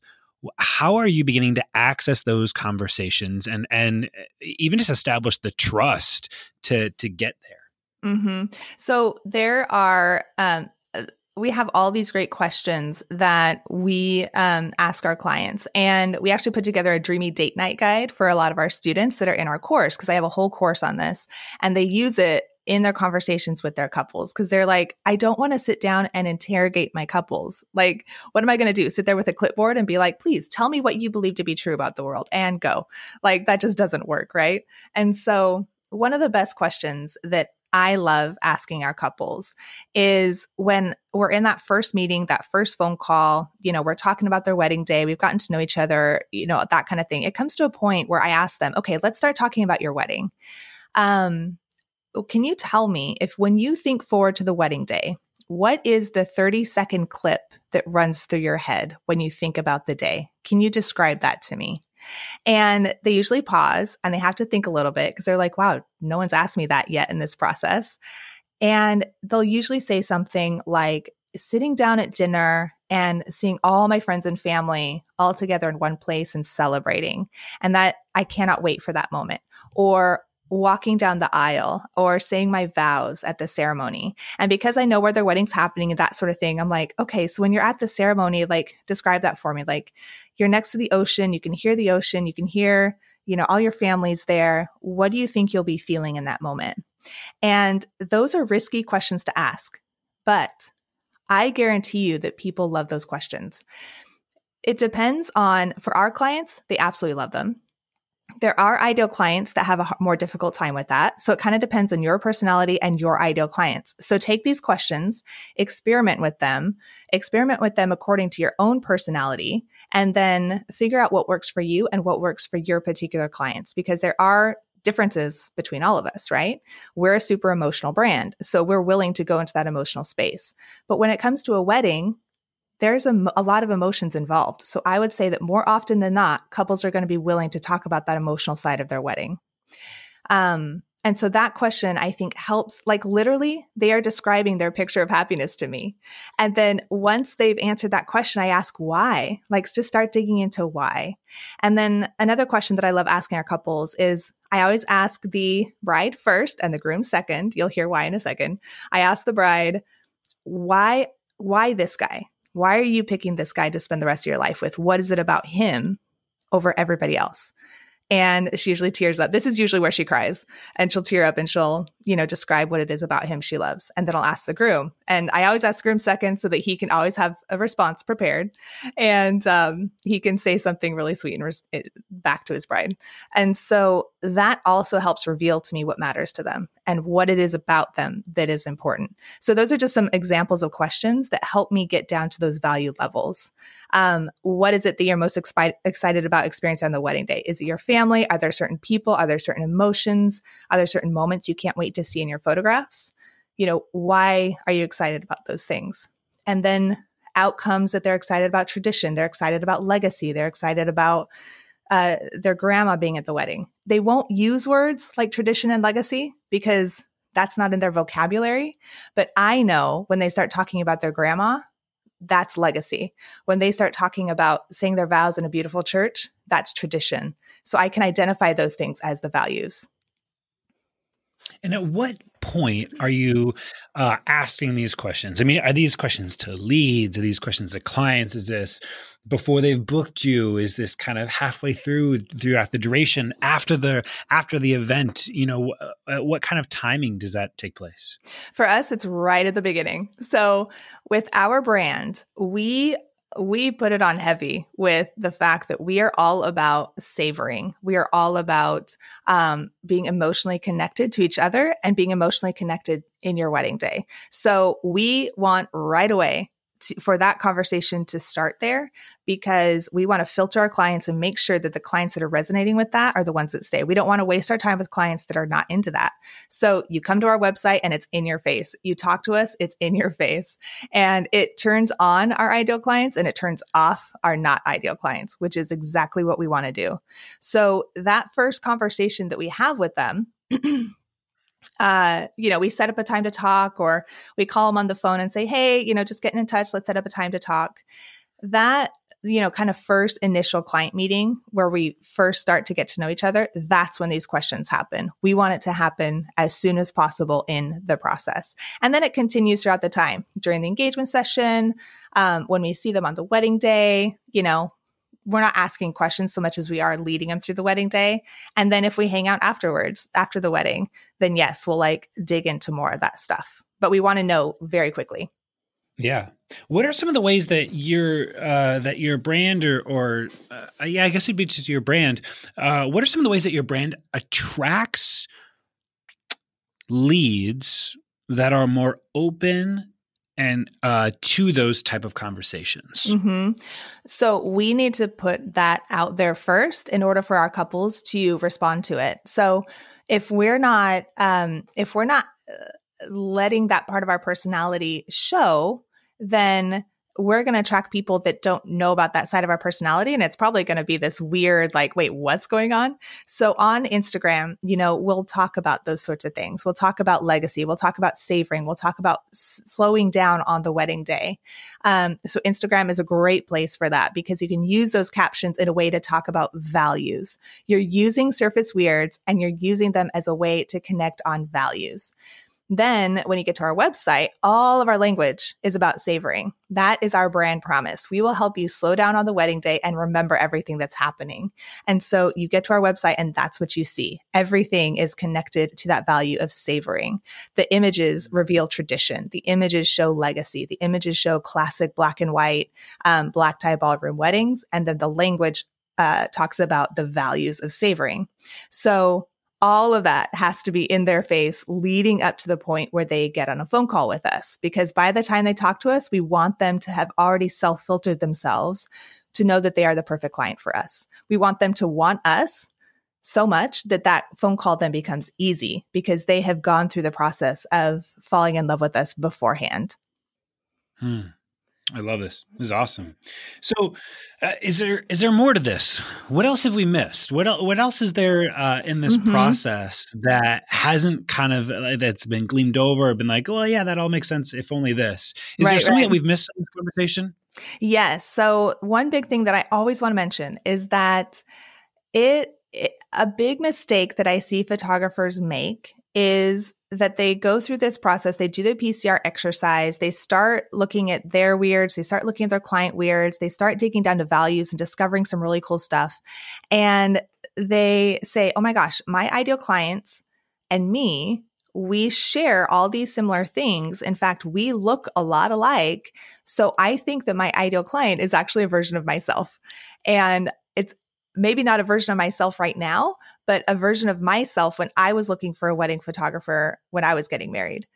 how are you beginning to access those conversations and and even just establish the trust to to get there Mm-hmm. So there are, um, uh, we have all these great questions that we um, ask our clients. And we actually put together a dreamy date night guide for a lot of our students that are in our course because I have a whole course on this and they use it in their conversations with their couples because they're like, I don't want to sit down and interrogate my couples. Like, what am I going to do? Sit there with a clipboard and be like, please tell me what you believe to be true about the world and go. Like, that just doesn't work. Right. And so, one of the best questions that I love asking our couples is when we're in that first meeting, that first phone call, you know, we're talking about their wedding day, we've gotten to know each other, you know, that kind of thing. It comes to a point where I ask them, okay, let's start talking about your wedding. Um, can you tell me if when you think forward to the wedding day, what is the 30 second clip that runs through your head when you think about the day? Can you describe that to me? And they usually pause and they have to think a little bit because they're like, wow, no one's asked me that yet in this process. And they'll usually say something like, sitting down at dinner and seeing all my friends and family all together in one place and celebrating. And that I cannot wait for that moment. Or walking down the aisle or saying my vows at the ceremony. And because I know where their wedding's happening and that sort of thing, I'm like, okay, so when you're at the ceremony, like describe that for me. Like you're next to the ocean, you can hear the ocean, you can hear, you know, all your family's there. What do you think you'll be feeling in that moment? And those are risky questions to ask, but I guarantee you that people love those questions. It depends on, for our clients, they absolutely love them there are ideal clients that have a more difficult time with that. So it kind of depends on your personality and your ideal clients. So take these questions, experiment with them, experiment with them according to your own personality, and then figure out what works for you and what works for your particular clients because there are differences between all of us, right? We're a super emotional brand. So we're willing to go into that emotional space. But when it comes to a wedding, there's a, a, lot of emotions involved. So I would say that more often than not, couples are going to be willing to talk about that emotional side of their wedding. Um, and so that question, I think, helps. Like literally, they are describing their picture of happiness to me. And then once they've answered that question, I ask why, like just start digging into why. And then another question that I love asking our couples is I always ask the bride first and the groom second. You'll hear why in a second. I ask the bride, why, why this guy? Why are you picking this guy to spend the rest of your life with? What is it about him over everybody else? And she usually tears up. This is usually where she cries and she'll tear up and she'll, you know, describe what it is about him she loves. And then I'll ask the groom. And I always ask the groom second so that he can always have a response prepared and um, he can say something really sweet and res- back to his bride. And so that also helps reveal to me what matters to them and what it is about them that is important. So those are just some examples of questions that help me get down to those value levels. Um, what is it that you're most expi- excited about experiencing on the wedding day? Is it your family? Family? Are there certain people? Are there certain emotions? Are there certain moments you can't wait to see in your photographs? You know, why are you excited about those things? And then outcomes that they're excited about tradition, they're excited about legacy, they're excited about uh, their grandma being at the wedding. They won't use words like tradition and legacy because that's not in their vocabulary. But I know when they start talking about their grandma, that's legacy. When they start talking about saying their vows in a beautiful church, that's tradition. So I can identify those things as the values. And at what point are you uh, asking these questions? I mean, are these questions to leads? Are these questions to clients? Is this before they've booked you? Is this kind of halfway through throughout the duration after the after the event? You know, uh, what kind of timing does that take place? For us, it's right at the beginning. So with our brand, we we put it on heavy with the fact that we are all about savoring. We are all about um, being emotionally connected to each other and being emotionally connected in your wedding day. So we want right away to, for that conversation to start there because we want to filter our clients and make sure that the clients that are resonating with that are the ones that stay. We don't want to waste our time with clients that are not into that. So you come to our website and it's in your face. You talk to us, it's in your face. And it turns on our ideal clients and it turns off our not ideal clients, which is exactly what we want to do. So that first conversation that we have with them uh, you know, we set up a time to talk or we call them on the phone and say, hey, you know, just getting in touch. Let's set up a time to talk. That, you know, kind of first initial client meeting where we first start to get to know each other, that's when these questions happen. We want it to happen as soon as possible in the process. And then it continues throughout the time during the engagement session, um, when we see them on the wedding day, you know, we're not asking questions so much as we are leading them through the wedding day. And then if we hang out afterwards, after the wedding, then yes, we'll like dig into more of that stuff. But we want to know very quickly. Yeah. What are some of the ways that your uh, that your brand or or uh, yeah, I guess it'd be just your brand. Uh, what are some of the ways that your brand attracts leads that are more open and uh, to those type of conversations. Mm-hmm. So we need to put that out there first in order for our couples to respond to it. So if we're not, um, if we're not uh, letting that part of our personality show, then we're going to attract people that don't know about that side of our personality. And it's probably going to be this weird, like, wait, what's going on? So on Instagram, you know, we'll talk about those sorts of things. We'll talk about legacy. We'll talk about savoring. We'll talk about s- slowing down on the wedding day. Um, so Instagram is a great place for that because you can use those captions in a way to talk about values. You're using surface weirds and you're using them as a way to connect on values. Then, when you get to our website, all of our language is about savoring. That is our brand promise. We will help you slow down on the wedding day and remember everything that's happening. And so you get to our website and that's what you see. Everything is connected to that value of savoring. The images reveal tradition. The images show legacy. The images show classic black and white, um, black tie ballroom weddings. And then the language uh, talks about the values of savoring. So all of that has to be in their face leading up to the point where they get on a phone call with us. Because by the time they talk to us, we want them to have already self filtered themselves to know that they are the perfect client for us. We want them to want us so much that that phone call then becomes easy because they have gone through the process of falling in love with us beforehand. Hmm. I love this. This is awesome. So, uh, is there is there more to this? What else have we missed? What el- what else is there uh, in this mm-hmm. process that hasn't kind of uh, that's been gleamed over or been like, oh yeah, that all makes sense if only this. Is right, there something right. that we've missed in this conversation? Yes. So one big thing that I always want to mention is that it, it a big mistake that I see photographers make is that they go through this process. They do the PCR exercise. They start looking at their weirds. They start looking at their client weirds. They start digging down to values and discovering some really cool stuff. And they say, Oh my gosh, my ideal clients and me, we share all these similar things. In fact, we look a lot alike. So I think that my ideal client is actually a version of myself. And maybe not a version of myself right now, but a version of myself when I was looking for a wedding photographer when I was getting married.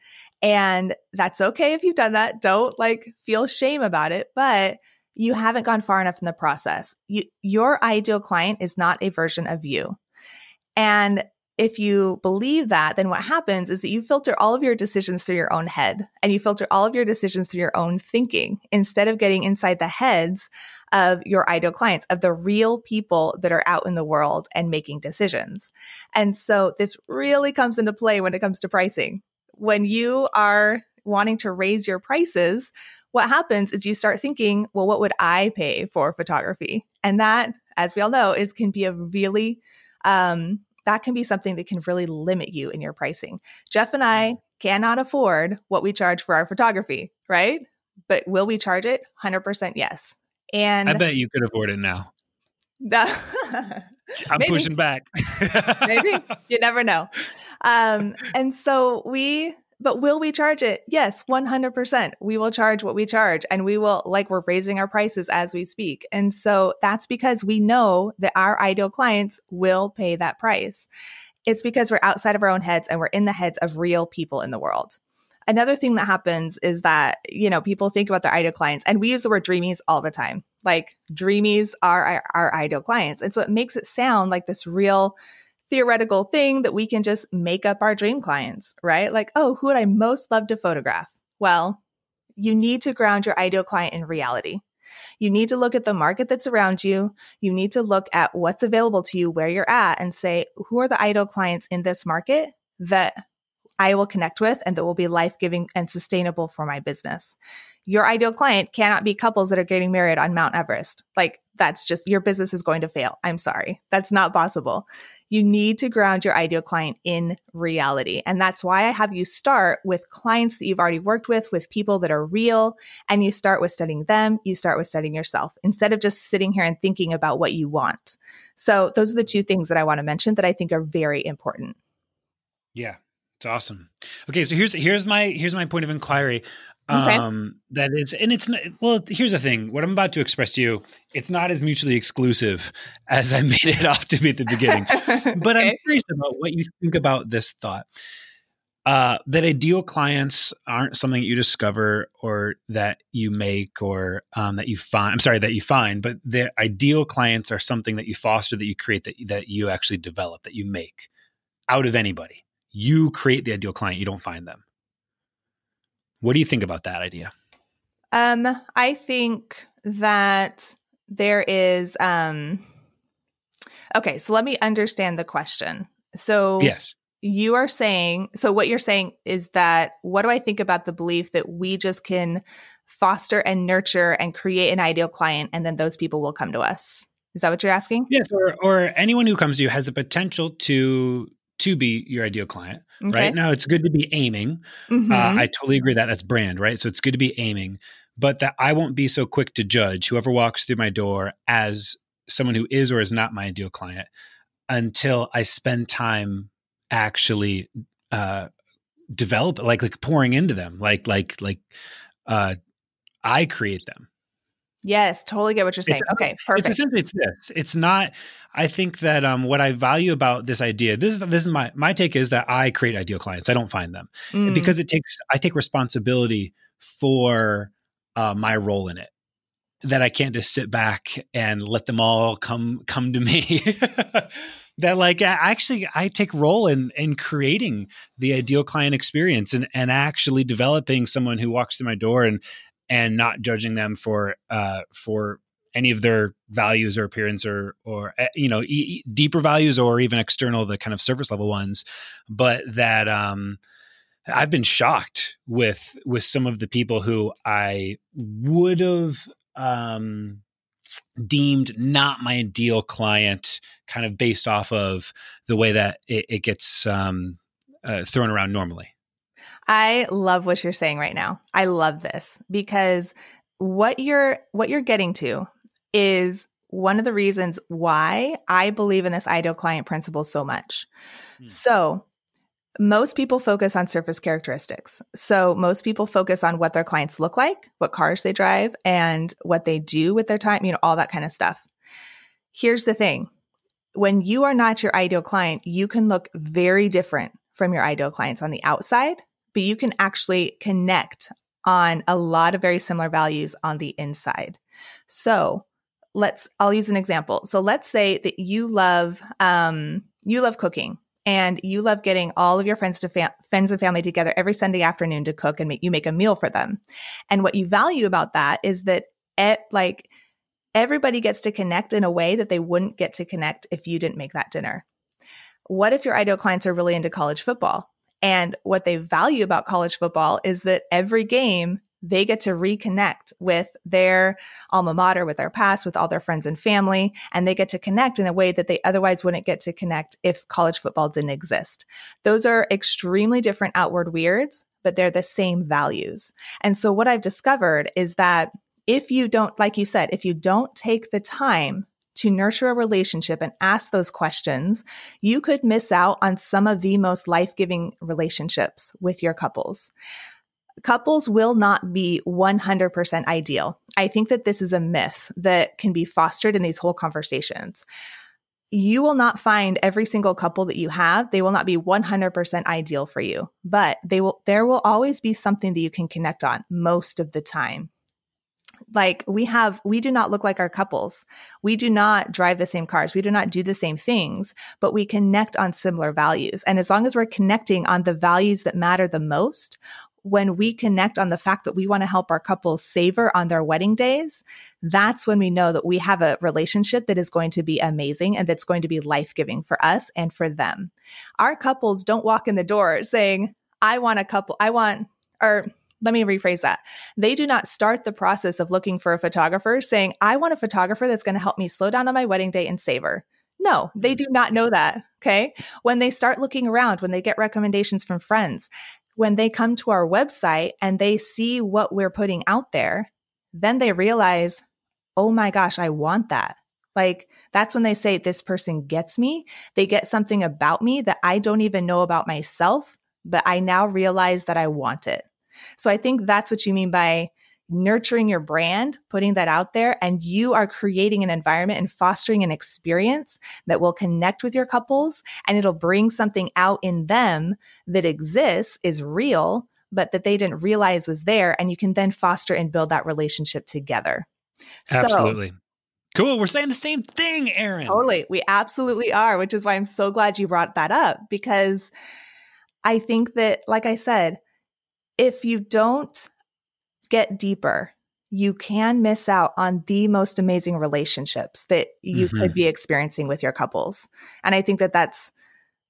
And that's okay if you've done that. Don't like feel shame about it, but you haven't gone far enough in the process. You, your ideal client is not a version of you. And if you believe that, then what happens is that you filter all of your decisions through your own head and you filter all of your decisions through your own thinking instead of getting inside the heads of your ideal clients, of the real people that are out in the world and making decisions. And so this really comes into play when it comes to pricing. When you are wanting to raise your prices, what happens is you start thinking, well, what would I pay for photography? And that, as we all know, is can be a really um, that can be something that can really limit you in your pricing. Jeff and I mm-hmm. cannot afford what we charge for our photography, right? But will we charge it? 100% yes. And I bet you could afford it now. I'm maybe. pushing back. maybe. You never know. Um, and so we but will we charge it? Yes, 100%. We will charge what we charge and we will, like, we're raising our prices as we speak. And so that's because we know that our ideal clients will pay that price. It's because we're outside of our own heads and we're in the heads of real people in the world. Another thing that happens is that, you know, people think about their ideal clients and we use the word dreamies all the time. Like, dreamies are our, our ideal clients. And so it makes it sound like this real, theoretical thing that we can just make up our dream clients, right? Like, oh, who would I most love to photograph? Well, you need to ground your ideal client in reality. You need to look at the market that's around you. You need to look at what's available to you where you're at and say, who are the ideal clients in this market that I will connect with and that will be life giving and sustainable for my business. Your ideal client cannot be couples that are getting married on Mount Everest. Like, that's just your business is going to fail. I'm sorry. That's not possible. You need to ground your ideal client in reality. And that's why I have you start with clients that you've already worked with, with people that are real. And you start with studying them. You start with studying yourself instead of just sitting here and thinking about what you want. So those are the two things that I want to mention that I think are very important. Yeah. It's awesome. Okay, so here's here's my here's my point of inquiry. Okay. Um that is and it's not, well here's the thing what I'm about to express to you it's not as mutually exclusive as I made it off to be at the beginning. but okay. I'm curious about what you think about this thought. uh, that ideal clients aren't something that you discover or that you make or um, that you find. I'm sorry that you find, but the ideal clients are something that you foster, that you create, that that you actually develop, that you make out of anybody. You create the ideal client. You don't find them. What do you think about that idea? Um, I think that there is. Um, okay, so let me understand the question. So yes you are saying so what you're saying is that what do i think about the belief that we just can foster and nurture and create an ideal client and then those people will come to us is that what you're asking yes or, or anyone who comes to you has the potential to to be your ideal client okay. right now it's good to be aiming mm-hmm. uh, i totally agree that that's brand right so it's good to be aiming but that i won't be so quick to judge whoever walks through my door as someone who is or is not my ideal client until i spend time actually uh, develop like like pouring into them like like like uh i create them yes totally get what you're saying. it's, okay perfect. it's essentially it's this. It's not i think that um what i value about this idea this is this is my my take is that i create ideal clients. I don't find them. Mm. because it takes i take responsibility for uh my role in it that i can't just sit back and let them all come come to me. That like actually I take role in in creating the ideal client experience and and actually developing someone who walks through my door and and not judging them for uh for any of their values or appearance or or eh, you know e- deeper values or even external the kind of surface level ones but that um I've been shocked with with some of the people who I would have um deemed not my ideal client, kind of based off of the way that it, it gets um, uh, thrown around normally. I love what you're saying right now. I love this because what you're what you're getting to is one of the reasons why I believe in this ideal client principle so much. Hmm. So, most people focus on surface characteristics. So most people focus on what their clients look like, what cars they drive, and what they do with their time, you know, all that kind of stuff. Here's the thing. When you are not your ideal client, you can look very different from your ideal clients on the outside, but you can actually connect on a lot of very similar values on the inside. So let's, I'll use an example. So let's say that you love, um, you love cooking and you love getting all of your friends to fam- friends and family together every Sunday afternoon to cook and make you make a meal for them. And what you value about that is that it like everybody gets to connect in a way that they wouldn't get to connect if you didn't make that dinner. What if your ideal clients are really into college football? And what they value about college football is that every game they get to reconnect with their alma mater, with their past, with all their friends and family, and they get to connect in a way that they otherwise wouldn't get to connect if college football didn't exist. Those are extremely different outward weirds, but they're the same values. And so what I've discovered is that if you don't, like you said, if you don't take the time to nurture a relationship and ask those questions, you could miss out on some of the most life giving relationships with your couples couples will not be 100% ideal. I think that this is a myth that can be fostered in these whole conversations. You will not find every single couple that you have, they will not be 100% ideal for you, but they will there will always be something that you can connect on most of the time. Like we have we do not look like our couples. We do not drive the same cars. We do not do the same things, but we connect on similar values. And as long as we're connecting on the values that matter the most, when we connect on the fact that we want to help our couples savor on their wedding days, that's when we know that we have a relationship that is going to be amazing and that's going to be life giving for us and for them. Our couples don't walk in the door saying, I want a couple, I want, or let me rephrase that. They do not start the process of looking for a photographer saying, I want a photographer that's going to help me slow down on my wedding day and savor. No, they mm. do not know that. Okay. When they start looking around, when they get recommendations from friends, when they come to our website and they see what we're putting out there, then they realize, oh my gosh, I want that. Like that's when they say, this person gets me. They get something about me that I don't even know about myself, but I now realize that I want it. So I think that's what you mean by nurturing your brand, putting that out there, and you are creating an environment and fostering an experience that will connect with your couples and it'll bring something out in them that exists, is real, but that they didn't realize was there. And you can then foster and build that relationship together. Absolutely. So, Cool. We're saying the same thing, Erin. Totally. We absolutely are, which is why I'm so glad you brought that up because I think that, like I said, if you don't get deeper, you can miss out on the most amazing relationships that you mm-hmm. could be experiencing with your couples. And I think that that's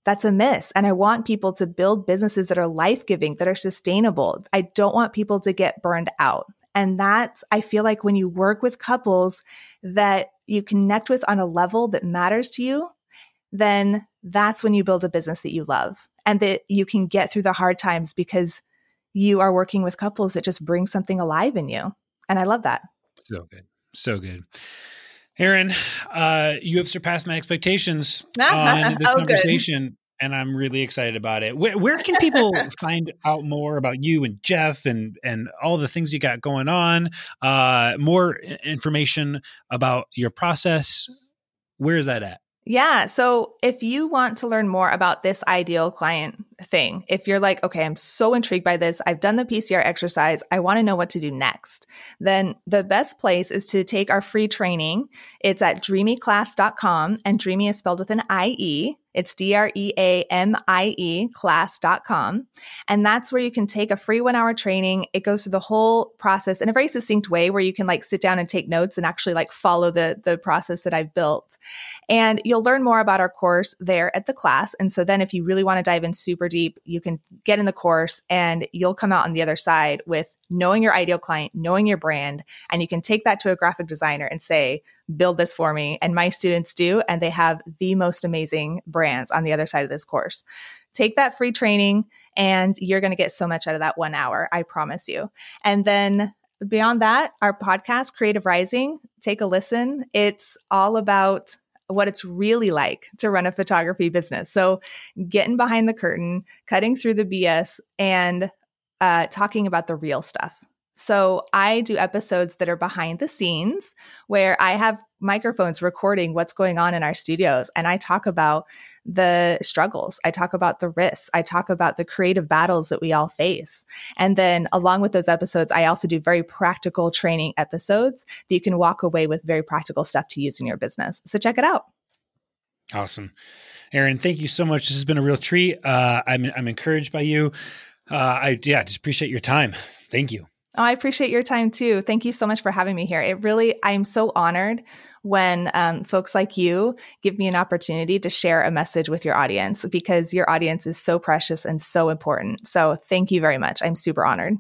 that's a miss. And I want people to build businesses that are life giving, that are sustainable. I don't want people to get burned out. And that's, I feel like when you work with couples that you connect with on a level that matters to you, then that's when you build a business that you love and that you can get through the hard times because you are working with couples that just bring something alive in you. And I love that. So good. So good. Erin, uh, you have surpassed my expectations on this oh, conversation. Good and I'm really excited about it. Where, where can people find out more about you and Jeff and and all the things you got going on? Uh, more information about your process. Where is that at? Yeah. So if you want to learn more about this ideal client thing, if you're like, okay, I'm so intrigued by this, I've done the PCR exercise, I want to know what to do next, then the best place is to take our free training. It's at dreamieclass.com, and dreamy is spelled with an IE. It's D R E A M I E class.com. And that's where you can take a free one hour training. It goes through the whole process in a very succinct way where you can like sit down and take notes and actually like follow the, the process that I've built. And you'll learn more about our course there at the class. And so then if you really want to dive in super deep, you can get in the course and you'll come out on the other side with knowing your ideal client, knowing your brand, and you can take that to a graphic designer and say, build this for me. And my students do, and they have the most amazing brands on the other side of this course. Take that free training, and you're going to get so much out of that one hour. I promise you. And then beyond that, our podcast, Creative Rising, take a listen. It's all about what it's really like to run a photography business. So, getting behind the curtain, cutting through the BS, and uh, talking about the real stuff. So I do episodes that are behind the scenes where I have microphones recording what's going on in our studios and I talk about the struggles. I talk about the risks. I talk about the creative battles that we all face. And then along with those episodes, I also do very practical training episodes that you can walk away with very practical stuff to use in your business. So check it out. Awesome. Erin, thank you so much. This has been a real treat. Uh, I'm, I'm encouraged by you. Uh, I, yeah, just appreciate your time. Thank you. Oh, I appreciate your time too. Thank you so much for having me here. It really, I'm so honored when um, folks like you give me an opportunity to share a message with your audience because your audience is so precious and so important. So thank you very much. I'm super honored.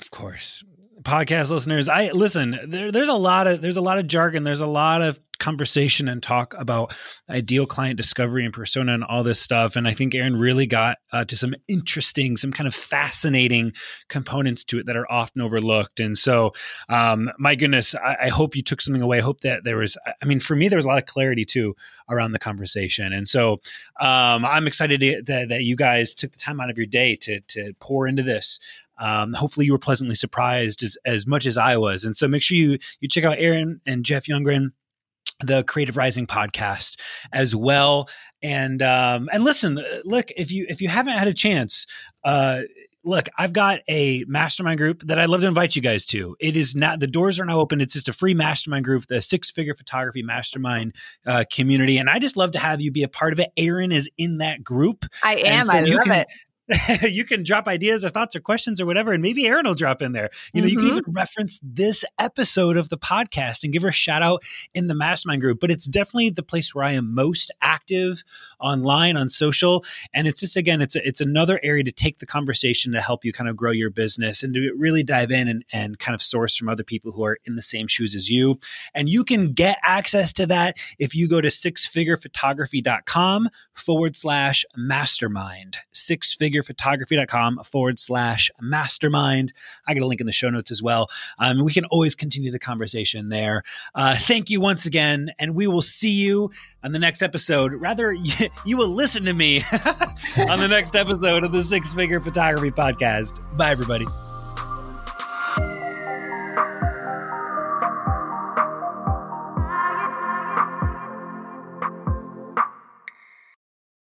Of course podcast listeners, I listen. There, there's a lot of there's a lot of jargon. There's a lot of conversation and talk about ideal client discovery and persona and all this stuff. And I think Erin really got uh, to some interesting, some kind of fascinating components to it that are often overlooked. And so, um, my goodness, I, I, hope you took something away. I hope that there was. I mean, for me, there was a lot of clarity too around the conversation. And so, um, I'm excited to, that, that you guys took the time out of your day to to pour into this. Um, hopefully you were pleasantly surprised as, as much as I was. And so make sure you you check out Erin and Jeff Youngren the Creative Rising podcast as well. And um, and listen, look if you if you haven't had a chance, uh, look, I've got a mastermind group that I'd love to invite you guys to. It is not the doors are now open. It's just a free mastermind group, the Six Figure Photography Mastermind uh, community, and I just love to have you be a part of it. Erin is in that group. I am. So I love can, it. you can drop ideas or thoughts or questions or whatever, and maybe Erin will drop in there. You know, mm-hmm. you can mm-hmm. even reference this episode of the podcast and give her a shout out in the mastermind group. But it's definitely the place where I am most active online on social. And it's just again, it's a, it's another area to take the conversation to help you kind of grow your business and to really dive in and, and kind of source from other people who are in the same shoes as you. And you can get access to that if you go to sixfigurephotography.com forward slash mastermind. Six figure figurphotography.com forward slash mastermind. I got a link in the show notes as well. Um, we can always continue the conversation there. Uh, thank you once again, and we will see you on the next episode. Rather, you, you will listen to me on the next episode of the Six Figure Photography Podcast. Bye, everybody.